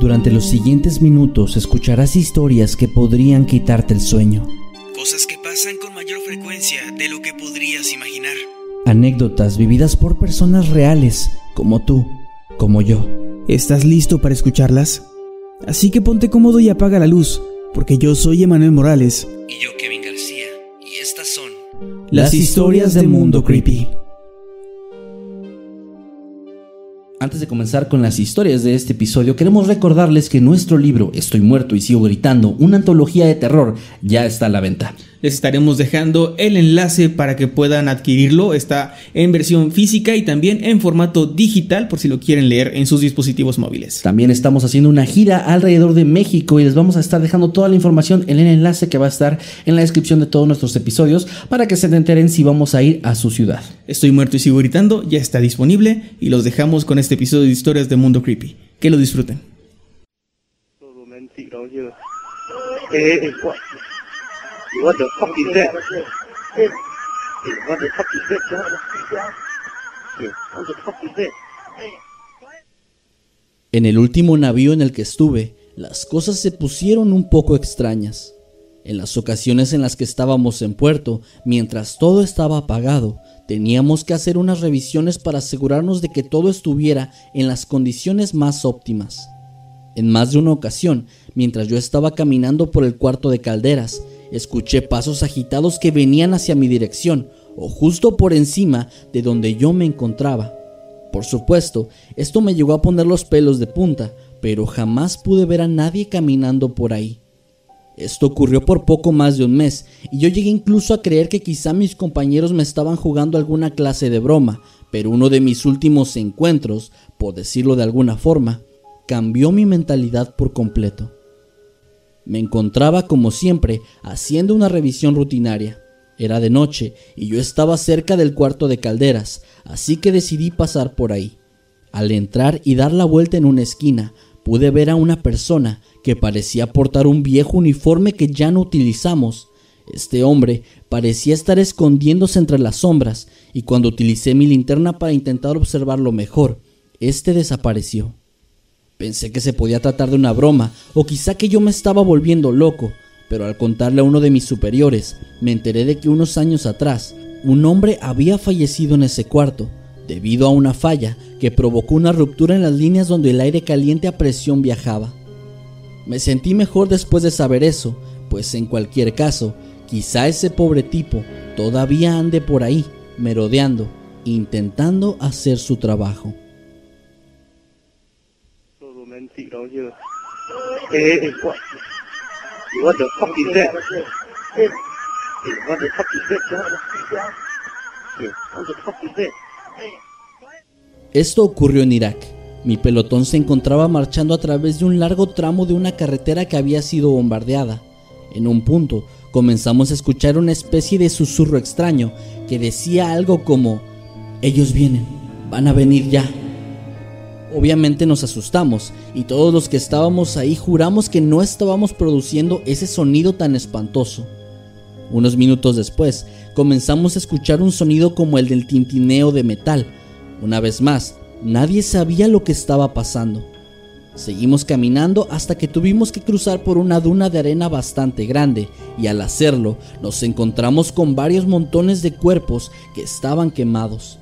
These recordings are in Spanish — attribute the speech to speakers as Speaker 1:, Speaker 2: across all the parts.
Speaker 1: Durante los siguientes minutos escucharás historias que podrían quitarte el sueño.
Speaker 2: Cosas que pasan con mayor frecuencia de lo que podrías imaginar.
Speaker 1: Anécdotas vividas por personas reales, como tú, como yo.
Speaker 3: ¿Estás listo para escucharlas? Así que ponte cómodo y apaga la luz, porque yo soy Emanuel Morales.
Speaker 2: Y yo, Kevin García. Y estas son
Speaker 1: Las historias del mundo creepy. Antes de comenzar con las historias de este episodio, queremos recordarles que nuestro libro Estoy muerto y sigo gritando, una antología de terror, ya está a la venta.
Speaker 3: Les estaremos dejando el enlace para que puedan adquirirlo. Está en versión física y también en formato digital por si lo quieren leer en sus dispositivos móviles.
Speaker 1: También estamos haciendo una gira alrededor de México y les vamos a estar dejando toda la información en el enlace que va a estar en la descripción de todos nuestros episodios para que se enteren si vamos a ir a su ciudad.
Speaker 3: Estoy muerto y sigo gritando, ya está disponible y los dejamos con este episodio de historias de Mundo Creepy. Que lo disfruten.
Speaker 4: What? The fuck is what the fuck is What the fuck is?
Speaker 1: En el último navío en el que estuve, las cosas se pusieron un poco extrañas. En las ocasiones en las que estábamos en puerto, mientras todo estaba apagado, teníamos que hacer unas revisiones para asegurarnos de que todo estuviera en las condiciones más óptimas. En más de una ocasión, mientras yo estaba caminando por el cuarto de calderas, escuché pasos agitados que venían hacia mi dirección o justo por encima de donde yo me encontraba. Por supuesto, esto me llegó a poner los pelos de punta, pero jamás pude ver a nadie caminando por ahí. Esto ocurrió por poco más de un mes, y yo llegué incluso a creer que quizá mis compañeros me estaban jugando alguna clase de broma, pero uno de mis últimos encuentros, por decirlo de alguna forma, cambió mi mentalidad por completo. Me encontraba como siempre haciendo una revisión rutinaria. Era de noche y yo estaba cerca del cuarto de calderas, así que decidí pasar por ahí. Al entrar y dar la vuelta en una esquina, pude ver a una persona que parecía portar un viejo uniforme que ya no utilizamos. Este hombre parecía estar escondiéndose entre las sombras y cuando utilicé mi linterna para intentar observarlo mejor, este desapareció. Pensé que se podía tratar de una broma o quizá que yo me estaba volviendo loco, pero al contarle a uno de mis superiores, me enteré de que unos años atrás un hombre había fallecido en ese cuarto debido a una falla que provocó una ruptura en las líneas donde el aire caliente a presión viajaba. Me sentí mejor después de saber eso, pues en cualquier caso, quizá ese pobre tipo todavía ande por ahí, merodeando, intentando hacer su trabajo. Esto ocurrió en Irak. Mi pelotón se encontraba marchando a través de un largo tramo de una carretera que había sido bombardeada. En un punto, comenzamos a escuchar una especie de susurro extraño que decía algo como, ellos vienen, van a venir ya. Obviamente nos asustamos y todos los que estábamos ahí juramos que no estábamos produciendo ese sonido tan espantoso. Unos minutos después, comenzamos a escuchar un sonido como el del tintineo de metal. Una vez más, nadie sabía lo que estaba pasando. Seguimos caminando hasta que tuvimos que cruzar por una duna de arena bastante grande y al hacerlo nos encontramos con varios montones de cuerpos que estaban quemados.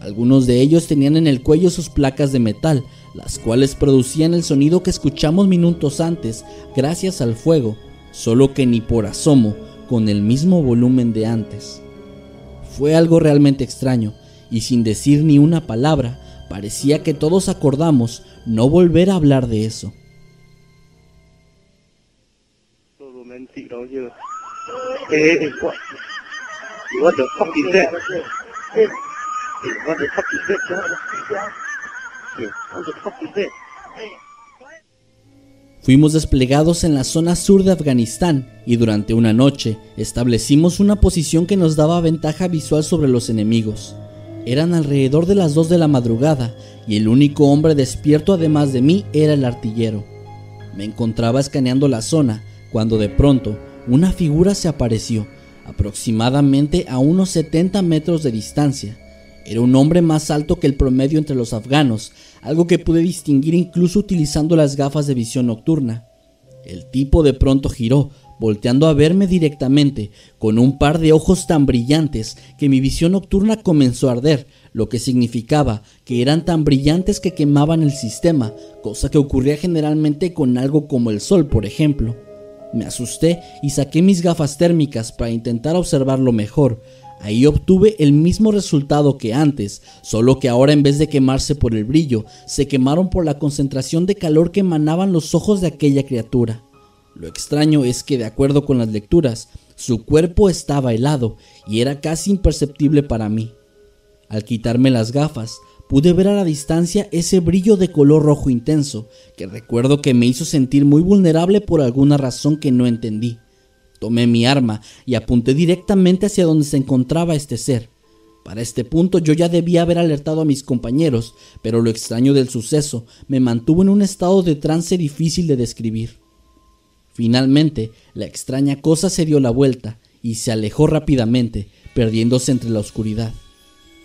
Speaker 1: Algunos de ellos tenían en el cuello sus placas de metal, las cuales producían el sonido que escuchamos minutos antes gracias al fuego, solo que ni por asomo con el mismo volumen de antes. Fue algo realmente extraño, y sin decir ni una palabra, parecía que todos acordamos no volver a hablar de eso. Fuimos desplegados en la zona sur de Afganistán y durante una noche establecimos una posición que nos daba ventaja visual sobre los enemigos. Eran alrededor de las 2 de la madrugada y el único hombre despierto además de mí era el artillero. Me encontraba escaneando la zona cuando de pronto una figura se apareció, aproximadamente a unos 70 metros de distancia. Era un hombre más alto que el promedio entre los afganos, algo que pude distinguir incluso utilizando las gafas de visión nocturna. El tipo de pronto giró, volteando a verme directamente, con un par de ojos tan brillantes que mi visión nocturna comenzó a arder, lo que significaba que eran tan brillantes que quemaban el sistema, cosa que ocurría generalmente con algo como el sol, por ejemplo. Me asusté y saqué mis gafas térmicas para intentar observarlo mejor. Ahí obtuve el mismo resultado que antes, solo que ahora en vez de quemarse por el brillo, se quemaron por la concentración de calor que emanaban los ojos de aquella criatura. Lo extraño es que, de acuerdo con las lecturas, su cuerpo estaba helado y era casi imperceptible para mí. Al quitarme las gafas, pude ver a la distancia ese brillo de color rojo intenso, que recuerdo que me hizo sentir muy vulnerable por alguna razón que no entendí. Tomé mi arma y apunté directamente hacia donde se encontraba este ser. Para este punto yo ya debía haber alertado a mis compañeros, pero lo extraño del suceso me mantuvo en un estado de trance difícil de describir. Finalmente, la extraña cosa se dio la vuelta y se alejó rápidamente, perdiéndose entre la oscuridad.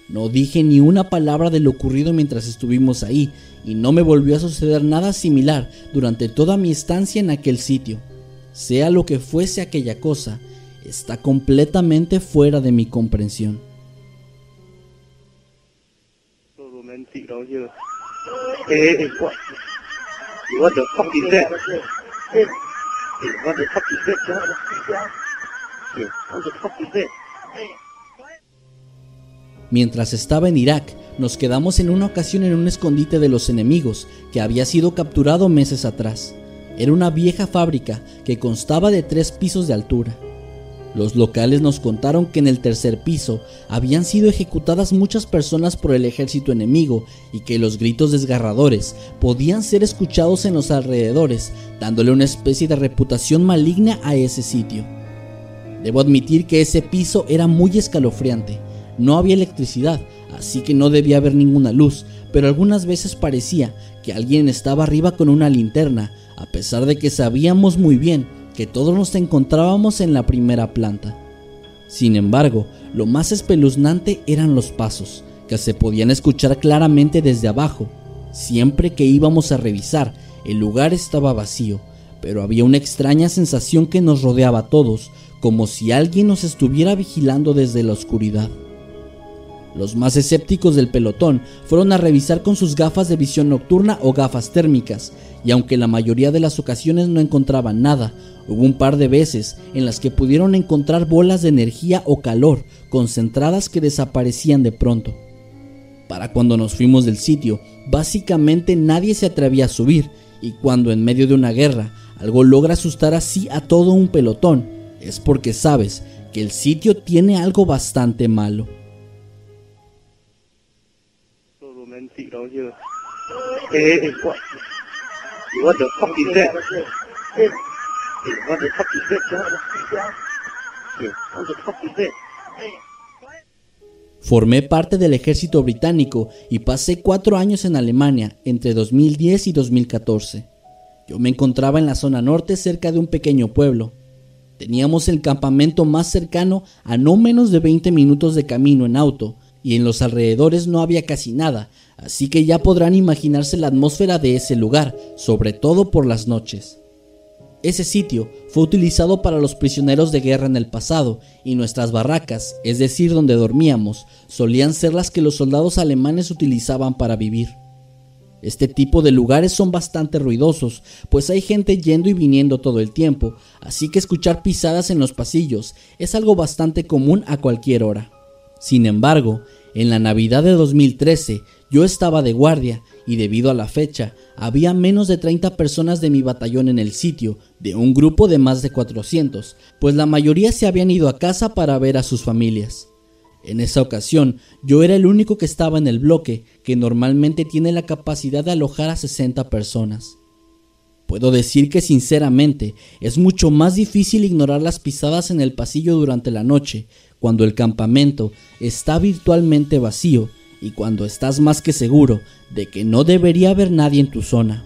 Speaker 1: No dije ni una palabra de lo ocurrido mientras estuvimos ahí, y no me volvió a suceder nada similar durante toda mi estancia en aquel sitio. Sea lo que fuese aquella cosa, está completamente fuera de mi comprensión. Mientras estaba en Irak, nos quedamos en una ocasión en un escondite de los enemigos que había sido capturado meses atrás. Era una vieja fábrica que constaba de tres pisos de altura. Los locales nos contaron que en el tercer piso habían sido ejecutadas muchas personas por el ejército enemigo y que los gritos desgarradores podían ser escuchados en los alrededores, dándole una especie de reputación maligna a ese sitio. Debo admitir que ese piso era muy escalofriante. No había electricidad, así que no debía haber ninguna luz, pero algunas veces parecía que alguien estaba arriba con una linterna, a pesar de que sabíamos muy bien que todos nos encontrábamos en la primera planta. Sin embargo, lo más espeluznante eran los pasos, que se podían escuchar claramente desde abajo. Siempre que íbamos a revisar, el lugar estaba vacío, pero había una extraña sensación que nos rodeaba a todos, como si alguien nos estuviera vigilando desde la oscuridad. Los más escépticos del pelotón fueron a revisar con sus gafas de visión nocturna o gafas térmicas, y aunque la mayoría de las ocasiones no encontraban nada, hubo un par de veces en las que pudieron encontrar bolas de energía o calor concentradas que desaparecían de pronto. Para cuando nos fuimos del sitio, básicamente nadie se atrevía a subir, y cuando en medio de una guerra algo logra asustar así a todo un pelotón, es porque sabes que el sitio tiene algo bastante malo. Formé parte del ejército británico y pasé cuatro años en Alemania entre 2010 y 2014. Yo me encontraba en la zona norte cerca de un pequeño pueblo. Teníamos el campamento más cercano a no menos de 20 minutos de camino en auto y en los alrededores no había casi nada, así que ya podrán imaginarse la atmósfera de ese lugar, sobre todo por las noches. Ese sitio fue utilizado para los prisioneros de guerra en el pasado y nuestras barracas, es decir, donde dormíamos, solían ser las que los soldados alemanes utilizaban para vivir. Este tipo de lugares son bastante ruidosos, pues hay gente yendo y viniendo todo el tiempo, así que escuchar pisadas en los pasillos es algo bastante común a cualquier hora. Sin embargo, en la Navidad de 2013, Yo estaba de guardia y debido a la fecha había menos de 30 personas de mi batallón en el sitio, de un grupo de más de 400, pues la mayoría se habían ido a casa para ver a sus familias. En esa ocasión, yo era el único que estaba en el bloque, que normalmente tiene la capacidad de alojar a 60 personas. Puedo decir que sinceramente es mucho más difícil ignorar las pisadas en el pasillo durante la noche, cuando el campamento está virtualmente vacío y cuando estás más que seguro de que no debería haber nadie en tu zona.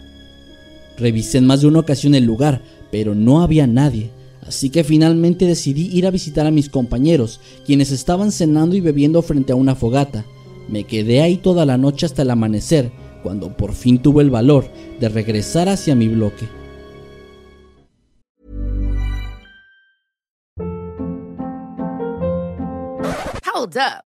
Speaker 1: Revisé en más de una ocasión el lugar, pero no había nadie, así que finalmente decidí ir a visitar a mis compañeros, quienes estaban cenando y bebiendo frente a una fogata. Me quedé ahí toda la noche hasta el amanecer, cuando por fin tuve el valor de regresar hacia mi bloque.
Speaker 5: Hold up.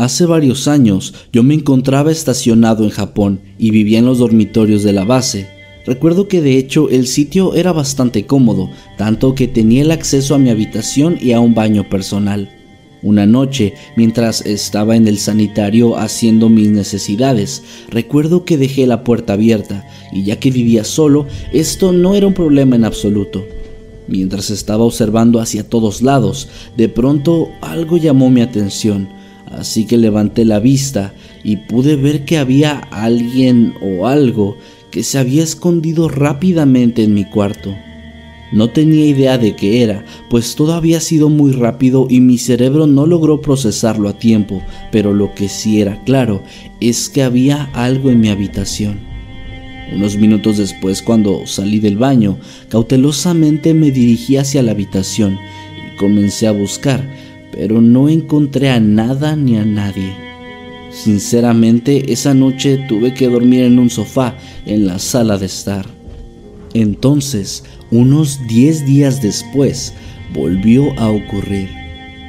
Speaker 1: Hace varios años yo me encontraba estacionado en Japón y vivía en los dormitorios de la base. Recuerdo que de hecho el sitio era bastante cómodo, tanto que tenía el acceso a mi habitación y a un baño personal. Una noche, mientras estaba en el sanitario haciendo mis necesidades, recuerdo que dejé la puerta abierta y ya que vivía solo, esto no era un problema en absoluto. Mientras estaba observando hacia todos lados, de pronto algo llamó mi atención así que levanté la vista y pude ver que había alguien o algo que se había escondido rápidamente en mi cuarto. No tenía idea de qué era, pues todo había sido muy rápido y mi cerebro no logró procesarlo a tiempo, pero lo que sí era claro es que había algo en mi habitación. Unos minutos después, cuando salí del baño, cautelosamente me dirigí hacia la habitación y comencé a buscar, pero no encontré a nada ni a nadie. Sinceramente, esa noche tuve que dormir en un sofá en la sala de estar. Entonces, unos 10 días después, volvió a ocurrir.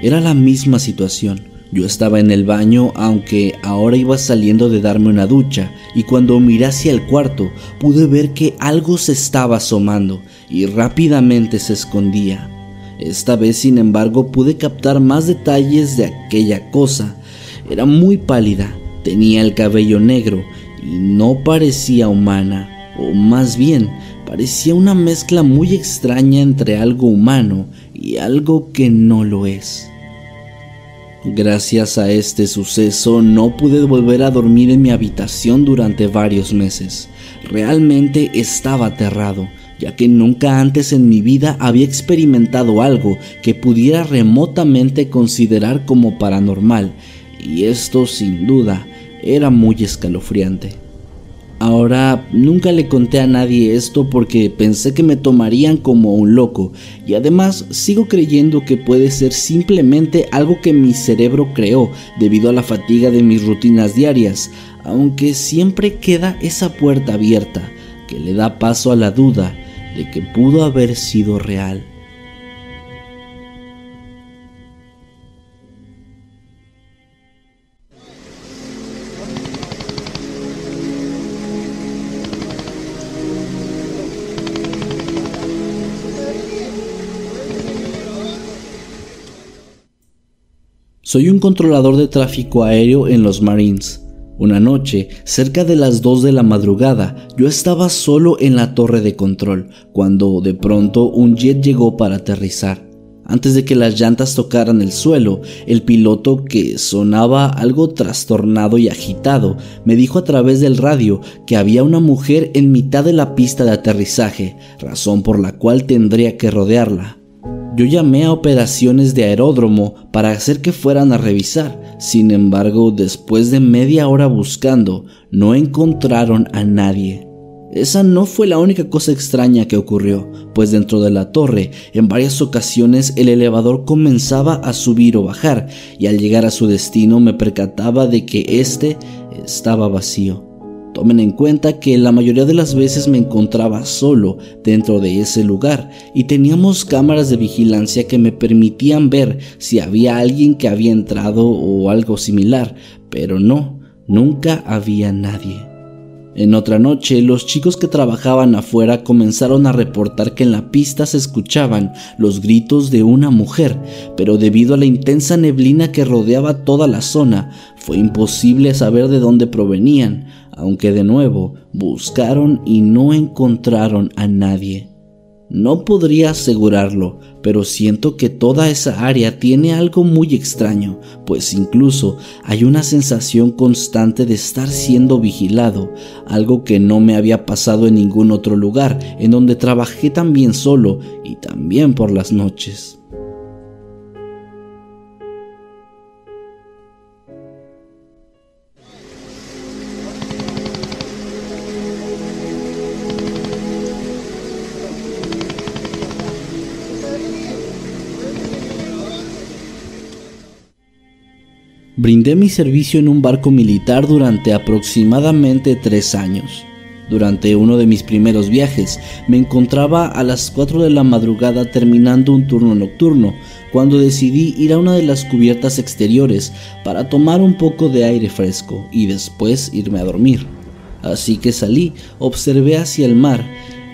Speaker 1: Era la misma situación. Yo estaba en el baño, aunque ahora iba saliendo de darme una ducha, y cuando miré hacia el cuarto pude ver que algo se estaba asomando y rápidamente se escondía. Esta vez, sin embargo, pude captar más detalles de aquella cosa. Era muy pálida, tenía el cabello negro y no parecía humana, o más bien parecía una mezcla muy extraña entre algo humano y algo que no lo es. Gracias a este suceso no pude volver a dormir en mi habitación durante varios meses. Realmente estaba aterrado ya que nunca antes en mi vida había experimentado algo que pudiera remotamente considerar como paranormal, y esto sin duda era muy escalofriante. Ahora, nunca le conté a nadie esto porque pensé que me tomarían como un loco y además sigo creyendo que puede ser simplemente algo que mi cerebro creó debido a la fatiga de mis rutinas diarias, aunque siempre queda esa puerta abierta que le da paso a la duda de que pudo haber sido real. Soy un controlador de tráfico aéreo en los Marines. Una noche, cerca de las 2 de la madrugada, yo estaba solo en la torre de control, cuando de pronto un jet llegó para aterrizar. Antes de que las llantas tocaran el suelo, el piloto, que sonaba algo trastornado y agitado, me dijo a través del radio que había una mujer en mitad de la pista de aterrizaje, razón por la cual tendría que rodearla. Yo llamé a operaciones de aeródromo para hacer que fueran a revisar. Sin embargo, después de media hora buscando, no encontraron a nadie. Esa no fue la única cosa extraña que ocurrió, pues dentro de la torre, en varias ocasiones el elevador comenzaba a subir o bajar, y al llegar a su destino me percataba de que éste estaba vacío. Tomen en cuenta que la mayoría de las veces me encontraba solo dentro de ese lugar y teníamos cámaras de vigilancia que me permitían ver si había alguien que había entrado o algo similar, pero no, nunca había nadie. En otra noche, los chicos que trabajaban afuera comenzaron a reportar que en la pista se escuchaban los gritos de una mujer, pero debido a la intensa neblina que rodeaba toda la zona, fue imposible saber de dónde provenían, aunque de nuevo buscaron y no encontraron a nadie. No podría asegurarlo, pero siento que toda esa área tiene algo muy extraño, pues incluso hay una sensación constante de estar siendo vigilado, algo que no me había pasado en ningún otro lugar, en donde trabajé también solo y también por las noches. Brindé mi servicio en un barco militar durante aproximadamente tres años. Durante uno de mis primeros viajes me encontraba a las 4 de la madrugada terminando un turno nocturno cuando decidí ir a una de las cubiertas exteriores para tomar un poco de aire fresco y después irme a dormir. Así que salí, observé hacia el mar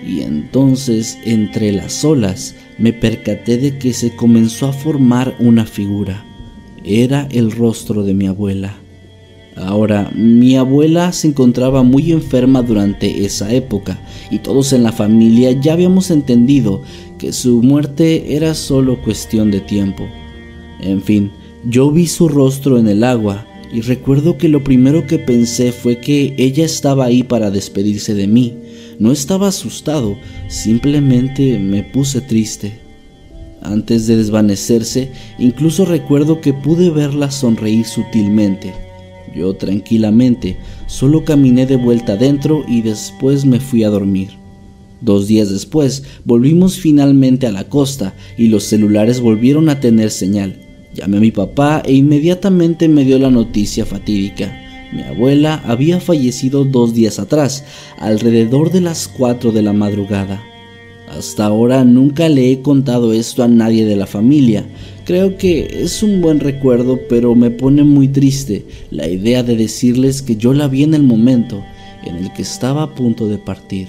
Speaker 1: y entonces entre las olas me percaté de que se comenzó a formar una figura era el rostro de mi abuela. Ahora, mi abuela se encontraba muy enferma durante esa época y todos en la familia ya habíamos entendido que su muerte era solo cuestión de tiempo. En fin, yo vi su rostro en el agua y recuerdo que lo primero que pensé fue que ella estaba ahí para despedirse de mí. No estaba asustado, simplemente me puse triste. Antes de desvanecerse, incluso recuerdo que pude verla sonreír sutilmente. Yo tranquilamente solo caminé de vuelta adentro y después me fui a dormir. Dos días después volvimos finalmente a la costa y los celulares volvieron a tener señal. Llamé a mi papá e inmediatamente me dio la noticia fatídica. Mi abuela había fallecido dos días atrás, alrededor de las cuatro de la madrugada. Hasta ahora nunca le he contado esto a nadie de la familia. Creo que es un buen recuerdo, pero me pone muy triste la idea de decirles que yo la vi en el momento en el que estaba a punto de partir.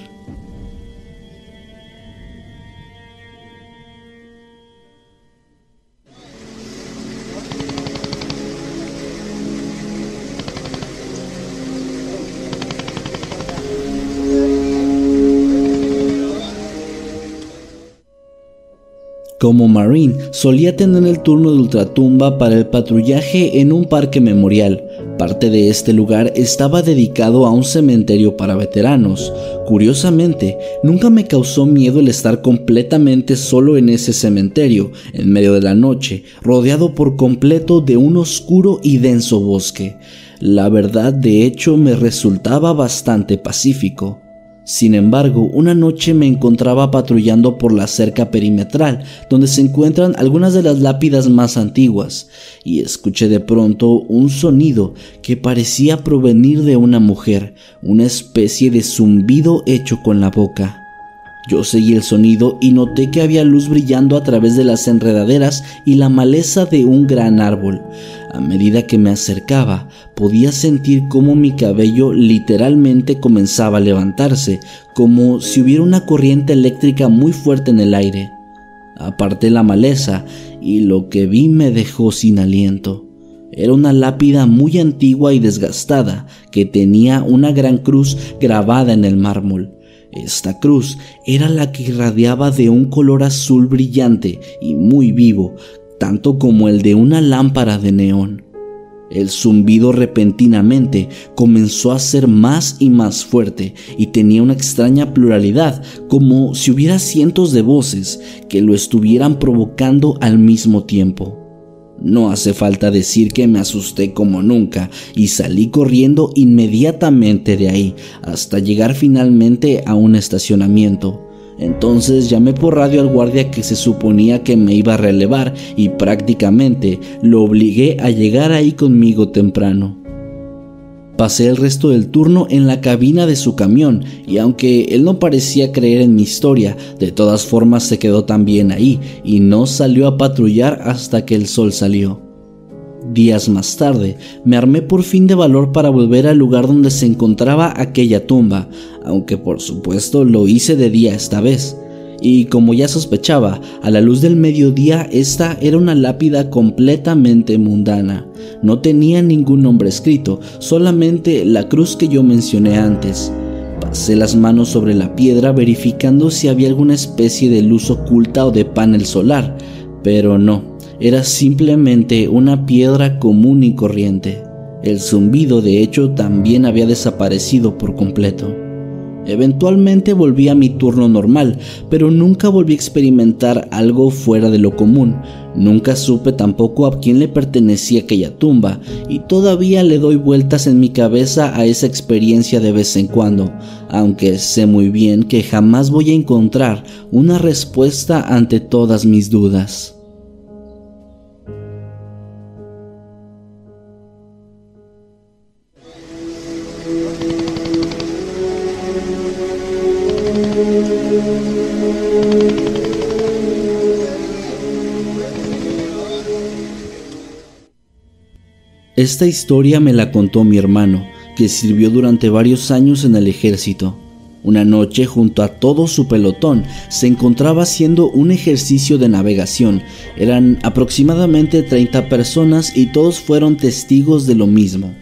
Speaker 1: Como Marine, solía tener el turno de ultratumba para el patrullaje en un parque memorial. Parte de este lugar estaba dedicado a un cementerio para veteranos. Curiosamente, nunca me causó miedo el estar completamente solo en ese cementerio, en medio de la noche, rodeado por completo de un oscuro y denso bosque. La verdad, de hecho, me resultaba bastante pacífico. Sin embargo, una noche me encontraba patrullando por la cerca perimetral, donde se encuentran algunas de las lápidas más antiguas, y escuché de pronto un sonido que parecía provenir de una mujer, una especie de zumbido hecho con la boca. Yo seguí el sonido y noté que había luz brillando a través de las enredaderas y la maleza de un gran árbol. A medida que me acercaba, podía sentir cómo mi cabello literalmente comenzaba a levantarse, como si hubiera una corriente eléctrica muy fuerte en el aire. Aparté la maleza y lo que vi me dejó sin aliento. Era una lápida muy antigua y desgastada que tenía una gran cruz grabada en el mármol. Esta cruz era la que irradiaba de un color azul brillante y muy vivo, tanto como el de una lámpara de neón. El zumbido repentinamente comenzó a ser más y más fuerte y tenía una extraña pluralidad, como si hubiera cientos de voces que lo estuvieran provocando al mismo tiempo. No hace falta decir que me asusté como nunca y salí corriendo inmediatamente de ahí hasta llegar finalmente a un estacionamiento. Entonces llamé por radio al guardia que se suponía que me iba a relevar y prácticamente lo obligué a llegar ahí conmigo temprano. Pasé el resto del turno en la cabina de su camión y aunque él no parecía creer en mi historia, de todas formas se quedó también ahí y no salió a patrullar hasta que el sol salió. Días más tarde, me armé por fin de valor para volver al lugar donde se encontraba aquella tumba, aunque por supuesto lo hice de día esta vez. Y como ya sospechaba, a la luz del mediodía esta era una lápida completamente mundana. No tenía ningún nombre escrito, solamente la cruz que yo mencioné antes. Pasé las manos sobre la piedra verificando si había alguna especie de luz oculta o de panel solar, pero no, era simplemente una piedra común y corriente. El zumbido de hecho también había desaparecido por completo. Eventualmente volví a mi turno normal, pero nunca volví a experimentar algo fuera de lo común. Nunca supe tampoco a quién le pertenecía aquella tumba, y todavía le doy vueltas en mi cabeza a esa experiencia de vez en cuando, aunque sé muy bien que jamás voy a encontrar una respuesta ante todas mis dudas. Esta historia me la contó mi hermano, que sirvió durante varios años en el ejército. Una noche, junto a todo su pelotón, se encontraba haciendo un ejercicio de navegación. Eran aproximadamente 30 personas y todos fueron testigos de lo mismo.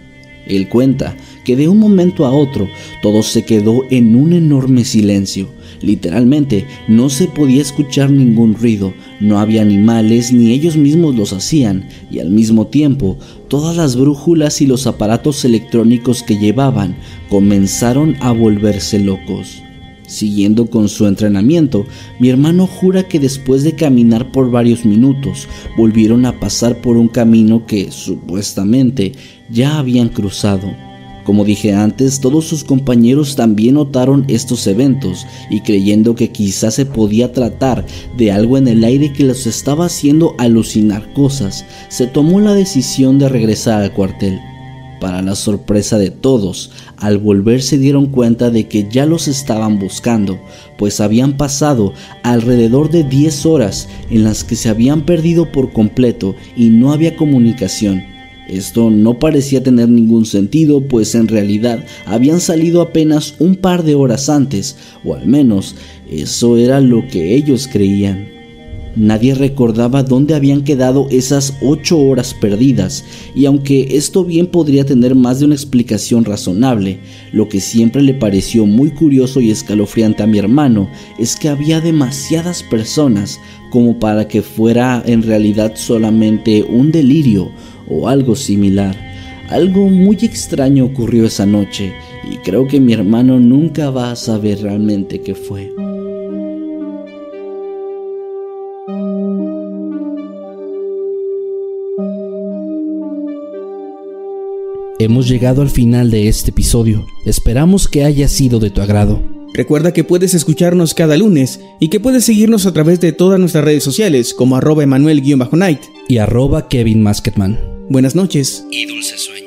Speaker 1: Él cuenta que de un momento a otro todo se quedó en un enorme silencio. Literalmente no se podía escuchar ningún ruido, no había animales ni ellos mismos los hacían y al mismo tiempo todas las brújulas y los aparatos electrónicos que llevaban comenzaron a volverse locos. Siguiendo con su entrenamiento, mi hermano jura que después de caminar por varios minutos, volvieron a pasar por un camino que supuestamente ya habían cruzado. Como dije antes, todos sus compañeros también notaron estos eventos y creyendo que quizás se podía tratar de algo en el aire que los estaba haciendo alucinar cosas, se tomó la decisión de regresar al cuartel. Para la sorpresa de todos, al volver se dieron cuenta de que ya los estaban buscando, pues habían pasado alrededor de 10 horas en las que se habían perdido por completo y no había comunicación esto no parecía tener ningún sentido, pues en realidad habían salido apenas un par de horas antes, o al menos eso era lo que ellos creían. Nadie recordaba dónde habían quedado esas ocho horas perdidas, y aunque esto bien podría tener más de una explicación razonable, lo que siempre le pareció muy curioso y escalofriante a mi hermano es que había demasiadas personas como para que fuera en realidad solamente un delirio o algo similar. Algo muy extraño ocurrió esa noche y creo que mi hermano nunca va a saber realmente qué fue. Hemos llegado al final de este episodio. Esperamos que haya sido de tu agrado.
Speaker 3: Recuerda que puedes escucharnos cada lunes y que puedes seguirnos a través de todas nuestras redes sociales como arroba emanuel-night
Speaker 1: y arroba Kevin
Speaker 3: Buenas noches
Speaker 2: y dulces sueños.